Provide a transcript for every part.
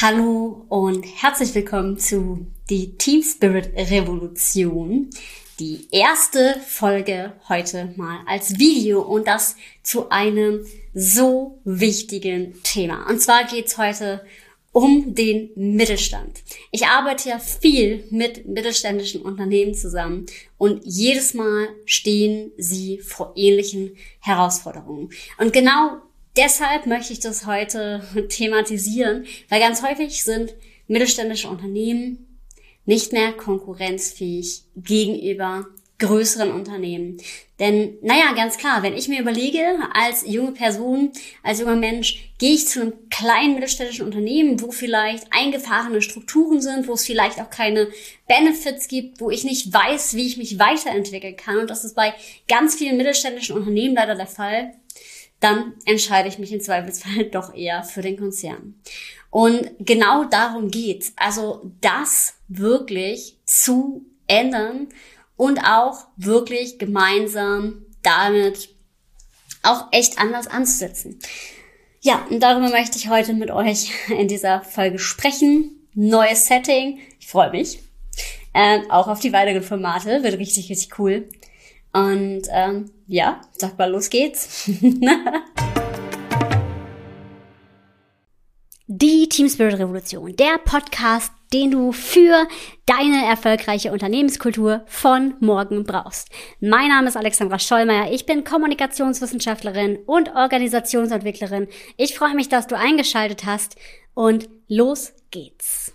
Hallo und herzlich willkommen zu die Team Spirit Revolution. Die erste Folge heute mal als Video und das zu einem so wichtigen Thema. Und zwar geht's heute um den Mittelstand. Ich arbeite ja viel mit mittelständischen Unternehmen zusammen und jedes Mal stehen sie vor ähnlichen Herausforderungen. Und genau deshalb möchte ich das heute thematisieren, weil ganz häufig sind mittelständische Unternehmen nicht mehr konkurrenzfähig gegenüber größeren Unternehmen. Denn, naja, ganz klar, wenn ich mir überlege, als junge Person, als junger Mensch, gehe ich zu einem kleinen mittelständischen Unternehmen, wo vielleicht eingefahrene Strukturen sind, wo es vielleicht auch keine Benefits gibt, wo ich nicht weiß, wie ich mich weiterentwickeln kann. Und das ist bei ganz vielen mittelständischen Unternehmen leider der Fall dann entscheide ich mich im Zweifelsfall doch eher für den Konzern. Und genau darum geht's. Also das wirklich zu ändern und auch wirklich gemeinsam damit auch echt anders anzusetzen. Ja, und darüber möchte ich heute mit euch in dieser Folge sprechen. Neues Setting. Ich freue mich. Ähm, auch auf die weiteren Formate. Wird richtig, richtig cool. Und ähm, ja, sag mal, los geht's. Die Team Spirit Revolution, der Podcast, den du für deine erfolgreiche Unternehmenskultur von morgen brauchst. Mein Name ist Alexandra Schollmeier, ich bin Kommunikationswissenschaftlerin und Organisationsentwicklerin. Ich freue mich, dass du eingeschaltet hast und los geht's.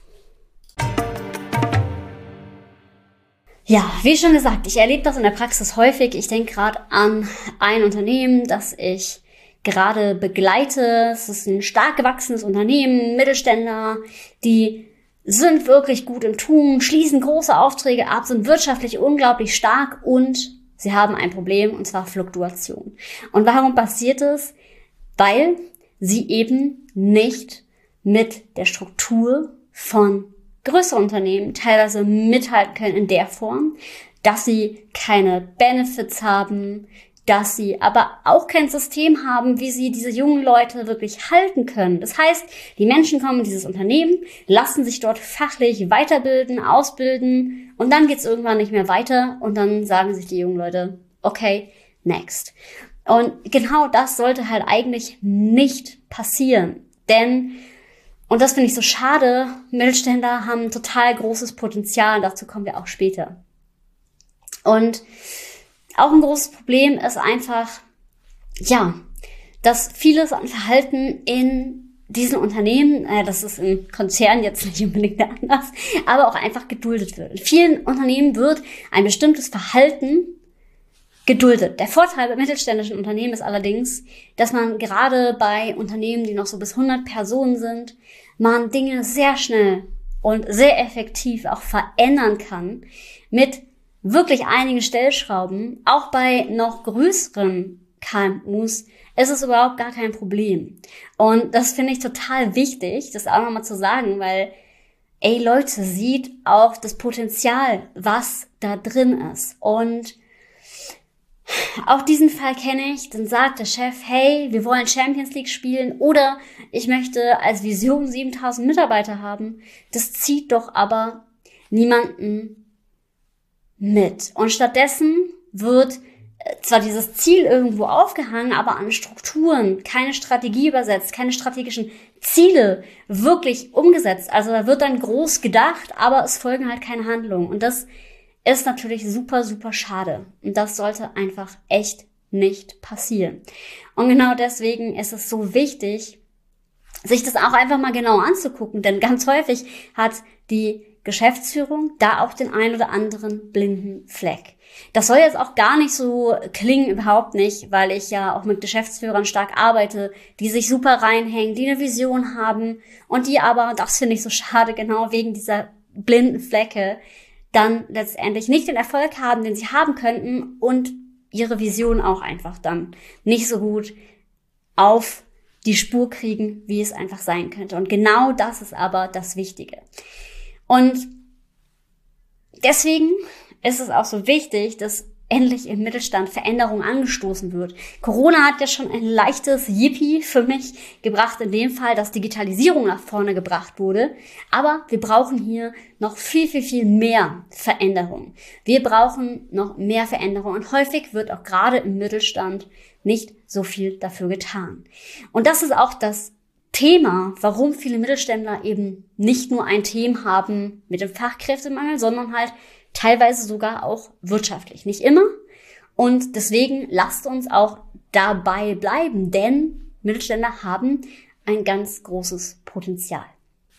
Ja, wie schon gesagt, ich erlebe das in der Praxis häufig. Ich denke gerade an ein Unternehmen, das ich gerade begleite. Es ist ein stark gewachsenes Unternehmen, Mittelständler, die sind wirklich gut im Tun, schließen große Aufträge ab, sind wirtschaftlich unglaublich stark und sie haben ein Problem, und zwar Fluktuation. Und warum passiert es? Weil sie eben nicht mit der Struktur von größere Unternehmen teilweise mithalten können in der Form, dass sie keine Benefits haben, dass sie aber auch kein System haben, wie sie diese jungen Leute wirklich halten können. Das heißt, die Menschen kommen in dieses Unternehmen, lassen sich dort fachlich weiterbilden, ausbilden und dann geht's irgendwann nicht mehr weiter und dann sagen sich die jungen Leute, okay, next. Und genau das sollte halt eigentlich nicht passieren. Denn und das finde ich so schade. Mittelständler haben total großes Potenzial. Dazu kommen wir auch später. Und auch ein großes Problem ist einfach, ja, dass vieles an Verhalten in diesen Unternehmen, äh, das ist im Konzern jetzt nicht unbedingt anders, aber auch einfach geduldet wird. In vielen Unternehmen wird ein bestimmtes Verhalten geduldet. Der Vorteil bei mittelständischen Unternehmen ist allerdings, dass man gerade bei Unternehmen, die noch so bis 100 Personen sind, man Dinge sehr schnell und sehr effektiv auch verändern kann mit wirklich einigen Stellschrauben. Auch bei noch größeren KMUs ist es überhaupt gar kein Problem. Und das finde ich total wichtig, das auch nochmal zu sagen, weil ey Leute, sieht auch das Potenzial, was da drin ist. Und auch diesen Fall kenne ich, dann sagt der Chef, hey, wir wollen Champions League spielen oder ich möchte als Vision 7000 Mitarbeiter haben. Das zieht doch aber niemanden mit. Und stattdessen wird äh, zwar dieses Ziel irgendwo aufgehangen, aber an Strukturen, keine Strategie übersetzt, keine strategischen Ziele wirklich umgesetzt. Also da wird dann groß gedacht, aber es folgen halt keine Handlungen. Und das ist natürlich super, super schade. Und das sollte einfach echt nicht passieren. Und genau deswegen ist es so wichtig, sich das auch einfach mal genau anzugucken, denn ganz häufig hat die Geschäftsführung da auch den ein oder anderen blinden Fleck. Das soll jetzt auch gar nicht so klingen, überhaupt nicht, weil ich ja auch mit Geschäftsführern stark arbeite, die sich super reinhängen, die eine Vision haben und die aber, das finde ich so schade, genau wegen dieser blinden Flecke, dann letztendlich nicht den Erfolg haben, den sie haben könnten und ihre Vision auch einfach dann nicht so gut auf die Spur kriegen, wie es einfach sein könnte. Und genau das ist aber das Wichtige. Und deswegen ist es auch so wichtig, dass endlich im Mittelstand Veränderung angestoßen wird. Corona hat ja schon ein leichtes Yippie für mich gebracht, in dem Fall, dass Digitalisierung nach vorne gebracht wurde. Aber wir brauchen hier noch viel, viel, viel mehr Veränderung. Wir brauchen noch mehr Veränderung und häufig wird auch gerade im Mittelstand nicht so viel dafür getan. Und das ist auch das Thema, warum viele Mittelständler eben nicht nur ein Thema haben mit dem Fachkräftemangel, sondern halt teilweise sogar auch wirtschaftlich. Nicht immer. Und deswegen lasst uns auch dabei bleiben, denn Mittelständler haben ein ganz großes Potenzial.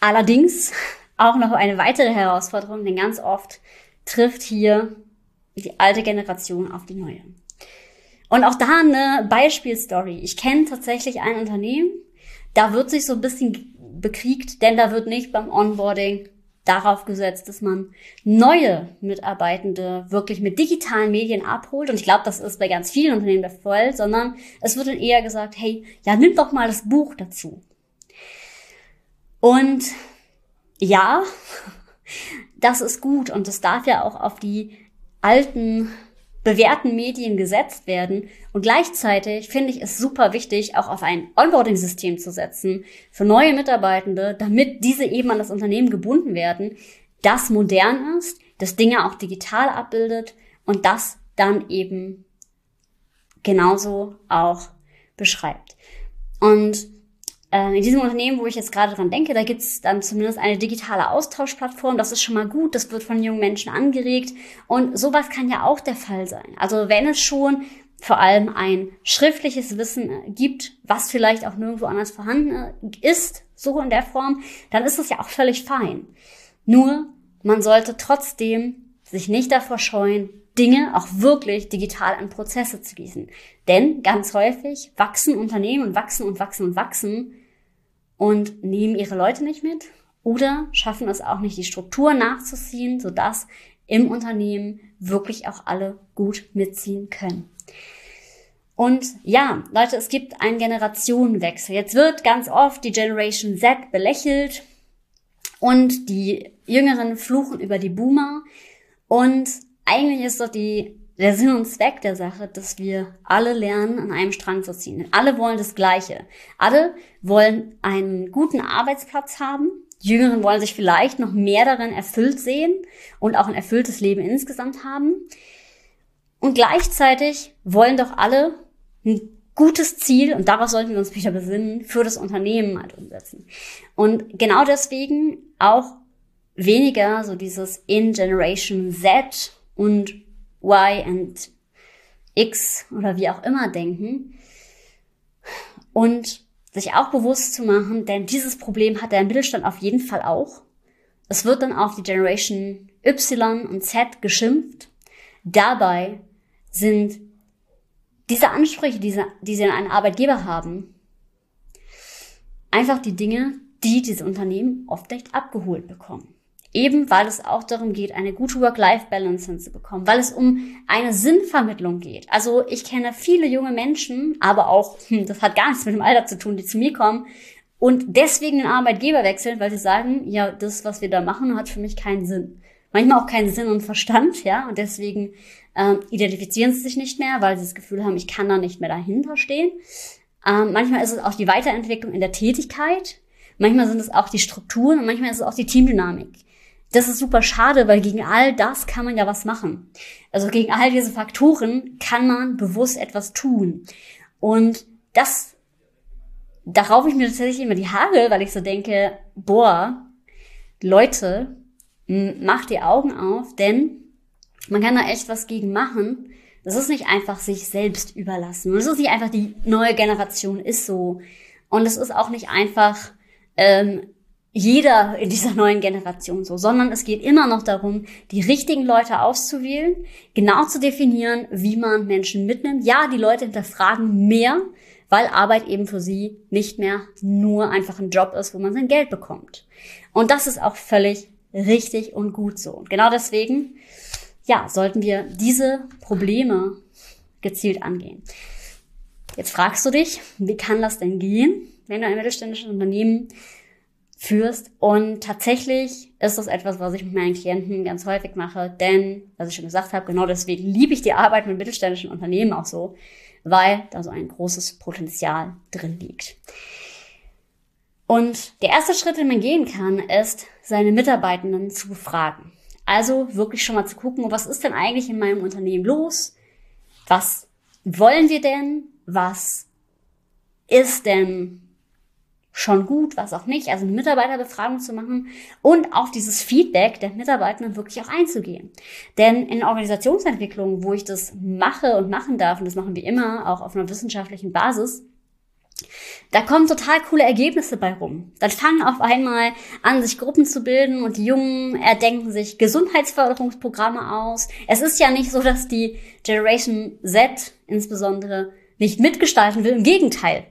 Allerdings auch noch eine weitere Herausforderung, denn ganz oft trifft hier die alte Generation auf die neue. Und auch da eine Beispielstory. Ich kenne tatsächlich ein Unternehmen, da wird sich so ein bisschen bekriegt, denn da wird nicht beim Onboarding darauf gesetzt, dass man neue Mitarbeitende wirklich mit digitalen Medien abholt. Und ich glaube, das ist bei ganz vielen Unternehmen der Fall, sondern es wird dann eher gesagt, hey, ja, nimm doch mal das Buch dazu. Und ja, das ist gut und das darf ja auch auf die alten bewährten Medien gesetzt werden. Und gleichzeitig finde ich es super wichtig, auch auf ein Onboarding-System zu setzen für neue Mitarbeitende, damit diese eben an das Unternehmen gebunden werden, das modern ist, das Dinge auch digital abbildet und das dann eben genauso auch beschreibt. Und in diesem Unternehmen, wo ich jetzt gerade dran denke, da gibt es dann zumindest eine digitale Austauschplattform. Das ist schon mal gut, das wird von jungen Menschen angeregt. Und sowas kann ja auch der Fall sein. Also wenn es schon vor allem ein schriftliches Wissen gibt, was vielleicht auch nirgendwo anders vorhanden ist, so in der Form, dann ist es ja auch völlig fein. Nur, man sollte trotzdem sich nicht davor scheuen, Dinge auch wirklich digital an Prozesse zu gießen. Denn ganz häufig wachsen Unternehmen und wachsen und wachsen und wachsen und nehmen ihre Leute nicht mit oder schaffen es auch nicht, die Struktur nachzuziehen, sodass im Unternehmen wirklich auch alle gut mitziehen können. Und ja, Leute, es gibt einen Generationenwechsel. Jetzt wird ganz oft die Generation Z belächelt und die Jüngeren fluchen über die Boomer. Und eigentlich ist doch die der Sinn und Zweck der Sache, dass wir alle lernen, an einem Strang zu ziehen. Denn alle wollen das Gleiche. Alle wollen einen guten Arbeitsplatz haben. Die Jüngeren wollen sich vielleicht noch mehr darin erfüllt sehen und auch ein erfülltes Leben insgesamt haben. Und gleichzeitig wollen doch alle ein gutes Ziel, und darauf sollten wir uns wieder besinnen, für das Unternehmen halt umsetzen. Und genau deswegen auch weniger so dieses in Generation Z und Y und X oder wie auch immer denken. Und sich auch bewusst zu machen, denn dieses Problem hat der Mittelstand auf jeden Fall auch. Es wird dann auf die Generation Y und Z geschimpft. Dabei sind diese Ansprüche, die sie, die sie an einen Arbeitgeber haben, einfach die Dinge, die diese Unternehmen oft nicht abgeholt bekommen. Eben weil es auch darum geht, eine gute Work-Life-Balance hinzubekommen, weil es um eine Sinnvermittlung geht. Also ich kenne viele junge Menschen, aber auch, hm, das hat gar nichts mit dem Alter zu tun, die zu mir kommen und deswegen den Arbeitgeber wechseln, weil sie sagen, ja, das, was wir da machen, hat für mich keinen Sinn. Manchmal auch keinen Sinn und Verstand, ja, und deswegen ähm, identifizieren sie sich nicht mehr, weil sie das Gefühl haben, ich kann da nicht mehr dahinter stehen. Ähm, manchmal ist es auch die Weiterentwicklung in der Tätigkeit, manchmal sind es auch die Strukturen und manchmal ist es auch die Teamdynamik das ist super schade, weil gegen all das kann man ja was machen. Also gegen all diese Faktoren kann man bewusst etwas tun. Und das, darauf ich mir tatsächlich immer die Haare, weil ich so denke, boah, Leute, macht die Augen auf, denn man kann da echt was gegen machen. Das ist nicht einfach sich selbst überlassen. Und es ist nicht einfach die neue Generation ist so. Und es ist auch nicht einfach ähm, jeder in dieser neuen Generation so, sondern es geht immer noch darum, die richtigen Leute auszuwählen, genau zu definieren, wie man Menschen mitnimmt. Ja, die Leute hinterfragen mehr, weil Arbeit eben für sie nicht mehr nur einfach ein Job ist, wo man sein Geld bekommt. Und das ist auch völlig richtig und gut so. Und genau deswegen, ja, sollten wir diese Probleme gezielt angehen. Jetzt fragst du dich, wie kann das denn gehen, wenn du ein mittelständisches Unternehmen führst. Und tatsächlich ist das etwas, was ich mit meinen Klienten ganz häufig mache, denn, was ich schon gesagt habe, genau deswegen liebe ich die Arbeit mit mittelständischen Unternehmen auch so, weil da so ein großes Potenzial drin liegt. Und der erste Schritt, den man gehen kann, ist, seine Mitarbeitenden zu befragen. Also wirklich schon mal zu gucken, was ist denn eigentlich in meinem Unternehmen los? Was wollen wir denn? Was ist denn schon gut, was auch nicht, also eine Mitarbeiterbefragung zu machen und auf dieses Feedback der Mitarbeitenden wirklich auch einzugehen. Denn in Organisationsentwicklung, wo ich das mache und machen darf, und das machen wir immer, auch auf einer wissenschaftlichen Basis, da kommen total coole Ergebnisse bei rum. Dann fangen auf einmal an, sich Gruppen zu bilden und die Jungen erdenken sich Gesundheitsförderungsprogramme aus. Es ist ja nicht so, dass die Generation Z insbesondere nicht mitgestalten will. Im Gegenteil.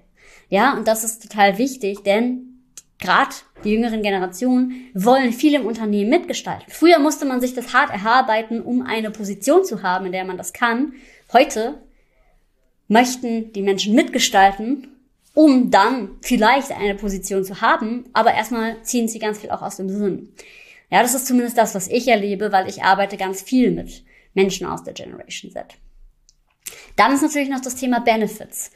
Ja, und das ist total wichtig, denn gerade die jüngeren Generationen wollen viel im Unternehmen mitgestalten. Früher musste man sich das hart erarbeiten, um eine Position zu haben, in der man das kann. Heute möchten die Menschen mitgestalten, um dann vielleicht eine Position zu haben, aber erstmal ziehen sie ganz viel auch aus dem Sinn. Ja, das ist zumindest das, was ich erlebe, weil ich arbeite ganz viel mit Menschen aus der Generation Z. Dann ist natürlich noch das Thema Benefits.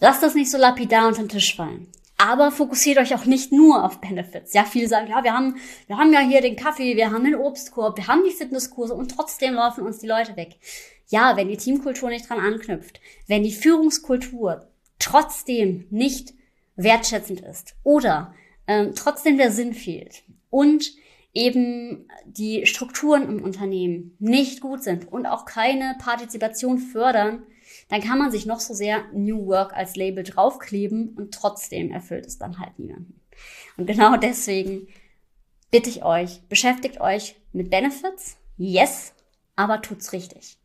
Lasst das nicht so lapidar unter den Tisch fallen. Aber fokussiert euch auch nicht nur auf Benefits. Ja, viele sagen, ja, wir haben, wir haben ja hier den Kaffee, wir haben den Obstkorb, wir haben die Fitnesskurse und trotzdem laufen uns die Leute weg. Ja, wenn die Teamkultur nicht dran anknüpft, wenn die Führungskultur trotzdem nicht wertschätzend ist oder ähm, trotzdem der Sinn fehlt und eben die Strukturen im Unternehmen nicht gut sind und auch keine Partizipation fördern, dann kann man sich noch so sehr New Work als Label draufkleben und trotzdem erfüllt es dann halt niemanden. Und genau deswegen bitte ich euch, beschäftigt euch mit Benefits, yes, aber tut's richtig.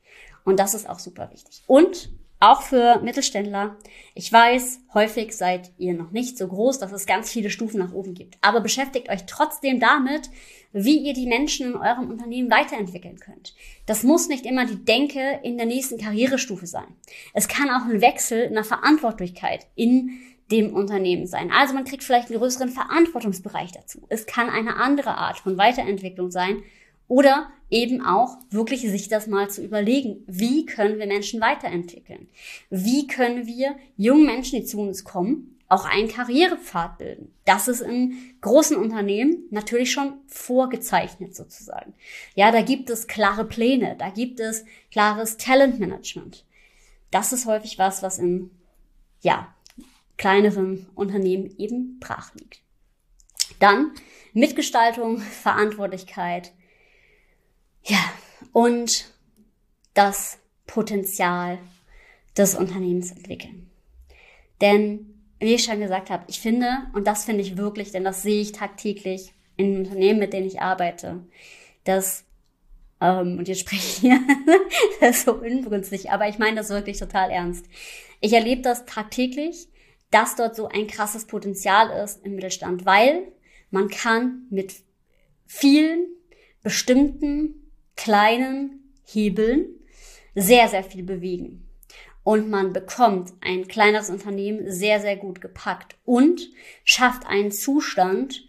Und das ist auch super wichtig. Und auch für Mittelständler. Ich weiß, häufig seid ihr noch nicht so groß, dass es ganz viele Stufen nach oben gibt. Aber beschäftigt euch trotzdem damit, wie ihr die Menschen in eurem Unternehmen weiterentwickeln könnt. Das muss nicht immer die Denke in der nächsten Karrierestufe sein. Es kann auch ein Wechsel in der Verantwortlichkeit in dem Unternehmen sein. Also man kriegt vielleicht einen größeren Verantwortungsbereich dazu. Es kann eine andere Art von Weiterentwicklung sein oder eben auch wirklich sich das mal zu überlegen, wie können wir Menschen weiterentwickeln? Wie können wir jungen Menschen, die zu uns kommen, auch einen Karrierepfad bilden. Das ist in großen Unternehmen natürlich schon vorgezeichnet sozusagen. Ja, da gibt es klare Pläne, da gibt es klares Talentmanagement. Das ist häufig was, was in, ja, kleineren Unternehmen eben brach liegt. Dann Mitgestaltung, Verantwortlichkeit, ja, und das Potenzial des Unternehmens entwickeln. Denn wie ich schon gesagt habe, ich finde, und das finde ich wirklich, denn das sehe ich tagtäglich in Unternehmen, mit denen ich arbeite, dass, ähm, und jetzt spreche ich hier, das ist so unbrünstig, aber ich meine das wirklich total ernst. Ich erlebe das tagtäglich, dass dort so ein krasses Potenzial ist im Mittelstand, weil man kann mit vielen bestimmten kleinen Hebeln sehr, sehr viel bewegen und man bekommt ein kleineres Unternehmen sehr, sehr gut gepackt und schafft einen Zustand,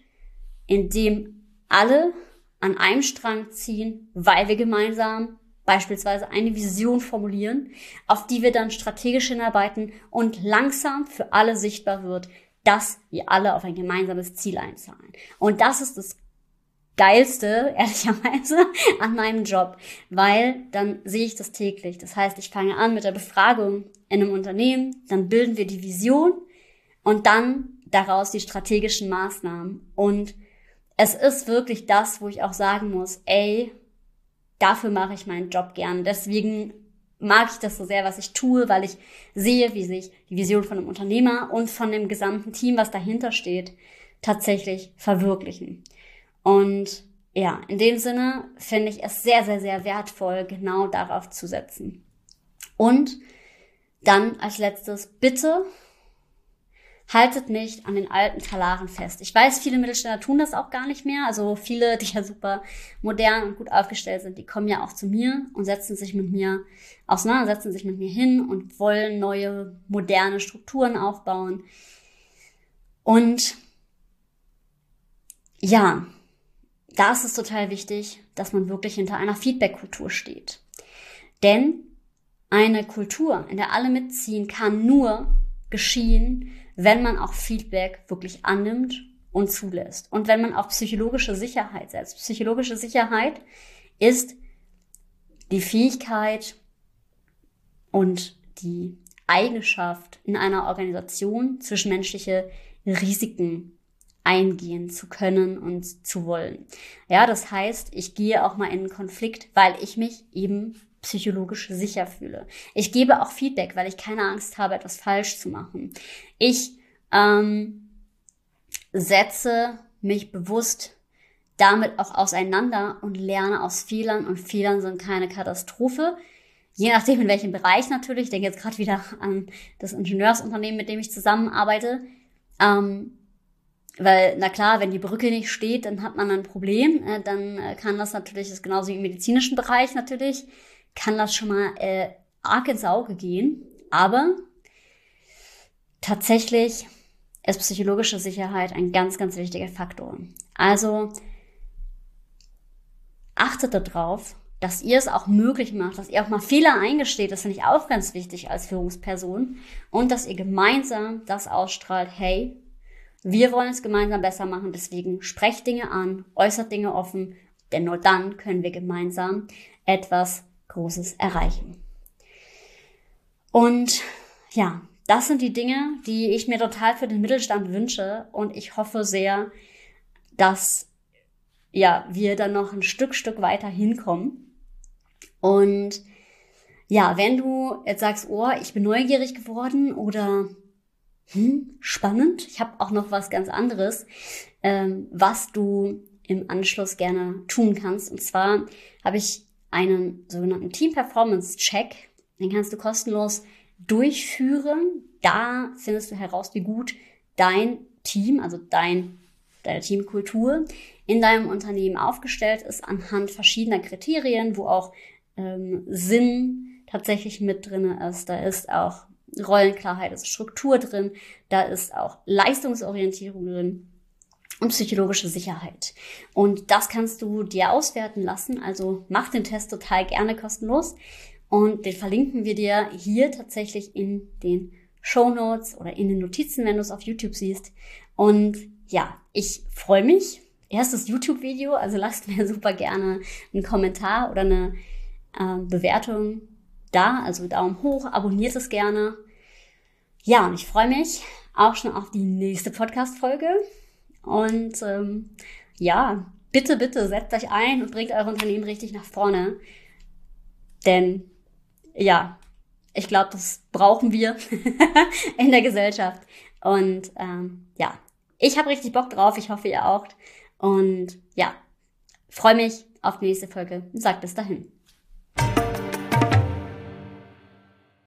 in dem alle an einem Strang ziehen, weil wir gemeinsam beispielsweise eine Vision formulieren, auf die wir dann strategisch hinarbeiten und langsam für alle sichtbar wird, dass wir alle auf ein gemeinsames Ziel einzahlen. Und das ist das Geilste, ehrlicherweise, an meinem Job, weil dann sehe ich das täglich. Das heißt, ich fange an mit der Befragung in einem Unternehmen, dann bilden wir die Vision und dann daraus die strategischen Maßnahmen. Und es ist wirklich das, wo ich auch sagen muss, ey, dafür mache ich meinen Job gern. Deswegen mag ich das so sehr, was ich tue, weil ich sehe, wie sich die Vision von einem Unternehmer und von dem gesamten Team, was dahinter steht, tatsächlich verwirklichen. Und ja, in dem Sinne finde ich es sehr, sehr, sehr wertvoll, genau darauf zu setzen. Und dann als letztes, bitte haltet nicht an den alten Talaren fest. Ich weiß, viele Mittelständler tun das auch gar nicht mehr. Also viele, die ja super modern und gut aufgestellt sind, die kommen ja auch zu mir und setzen sich mit mir auseinander, setzen sich mit mir hin und wollen neue, moderne Strukturen aufbauen. Und ja, da ist es total wichtig, dass man wirklich hinter einer Feedback-Kultur steht. Denn eine Kultur, in der alle mitziehen, kann nur geschehen, wenn man auch Feedback wirklich annimmt und zulässt. Und wenn man auch psychologische Sicherheit setzt. Psychologische Sicherheit ist die Fähigkeit und die Eigenschaft in einer Organisation zwischenmenschliche Risiken eingehen zu können und zu wollen. Ja, das heißt, ich gehe auch mal in einen Konflikt, weil ich mich eben psychologisch sicher fühle. Ich gebe auch Feedback, weil ich keine Angst habe, etwas falsch zu machen. Ich ähm, setze mich bewusst damit auch auseinander und lerne aus Fehlern und Fehlern sind keine Katastrophe. Je nachdem, in welchem Bereich natürlich. Ich denke jetzt gerade wieder an das Ingenieursunternehmen, mit dem ich zusammenarbeite. Ähm, weil, na klar, wenn die Brücke nicht steht, dann hat man ein Problem. Äh, dann äh, kann das natürlich, das ist genauso wie im medizinischen Bereich natürlich, kann das schon mal äh, arg ins Auge gehen. Aber tatsächlich ist psychologische Sicherheit ein ganz, ganz wichtiger Faktor. Also achtet darauf, dass ihr es auch möglich macht, dass ihr auch mal Fehler eingesteht, das finde ich auch ganz wichtig als Führungsperson und dass ihr gemeinsam das ausstrahlt, hey, wir wollen es gemeinsam besser machen, deswegen sprecht Dinge an, äußert Dinge offen, denn nur dann können wir gemeinsam etwas Großes erreichen. Und ja, das sind die Dinge, die ich mir total für den Mittelstand wünsche und ich hoffe sehr, dass ja, wir dann noch ein Stück, Stück weiter hinkommen. Und ja, wenn du jetzt sagst, oh, ich bin neugierig geworden oder hm, spannend, ich habe auch noch was ganz anderes, ähm, was du im Anschluss gerne tun kannst. Und zwar habe ich einen sogenannten Team Performance Check. Den kannst du kostenlos durchführen. Da findest du heraus, wie gut dein Team, also dein, deine Teamkultur in deinem Unternehmen aufgestellt ist anhand verschiedener Kriterien, wo auch ähm, Sinn tatsächlich mit drin ist. Da ist auch Rollenklarheit, ist Struktur drin, da ist auch Leistungsorientierung drin und psychologische Sicherheit. Und das kannst du dir auswerten lassen. Also mach den Test total gerne kostenlos. Und den verlinken wir dir hier tatsächlich in den Show Notes oder in den Notizen, wenn du es auf YouTube siehst. Und ja, ich freue mich. Erstes YouTube-Video, also lasst mir super gerne einen Kommentar oder eine äh, Bewertung da, also Daumen hoch, abonniert es gerne. Ja, und ich freue mich auch schon auf die nächste Podcast-Folge. Und ähm, ja, bitte, bitte setzt euch ein und bringt euer Unternehmen richtig nach vorne. Denn ja, ich glaube, das brauchen wir in der Gesellschaft. Und ähm, ja, ich habe richtig Bock drauf. Ich hoffe, ihr auch. Und ja, freue mich auf die nächste Folge. Sagt bis dahin.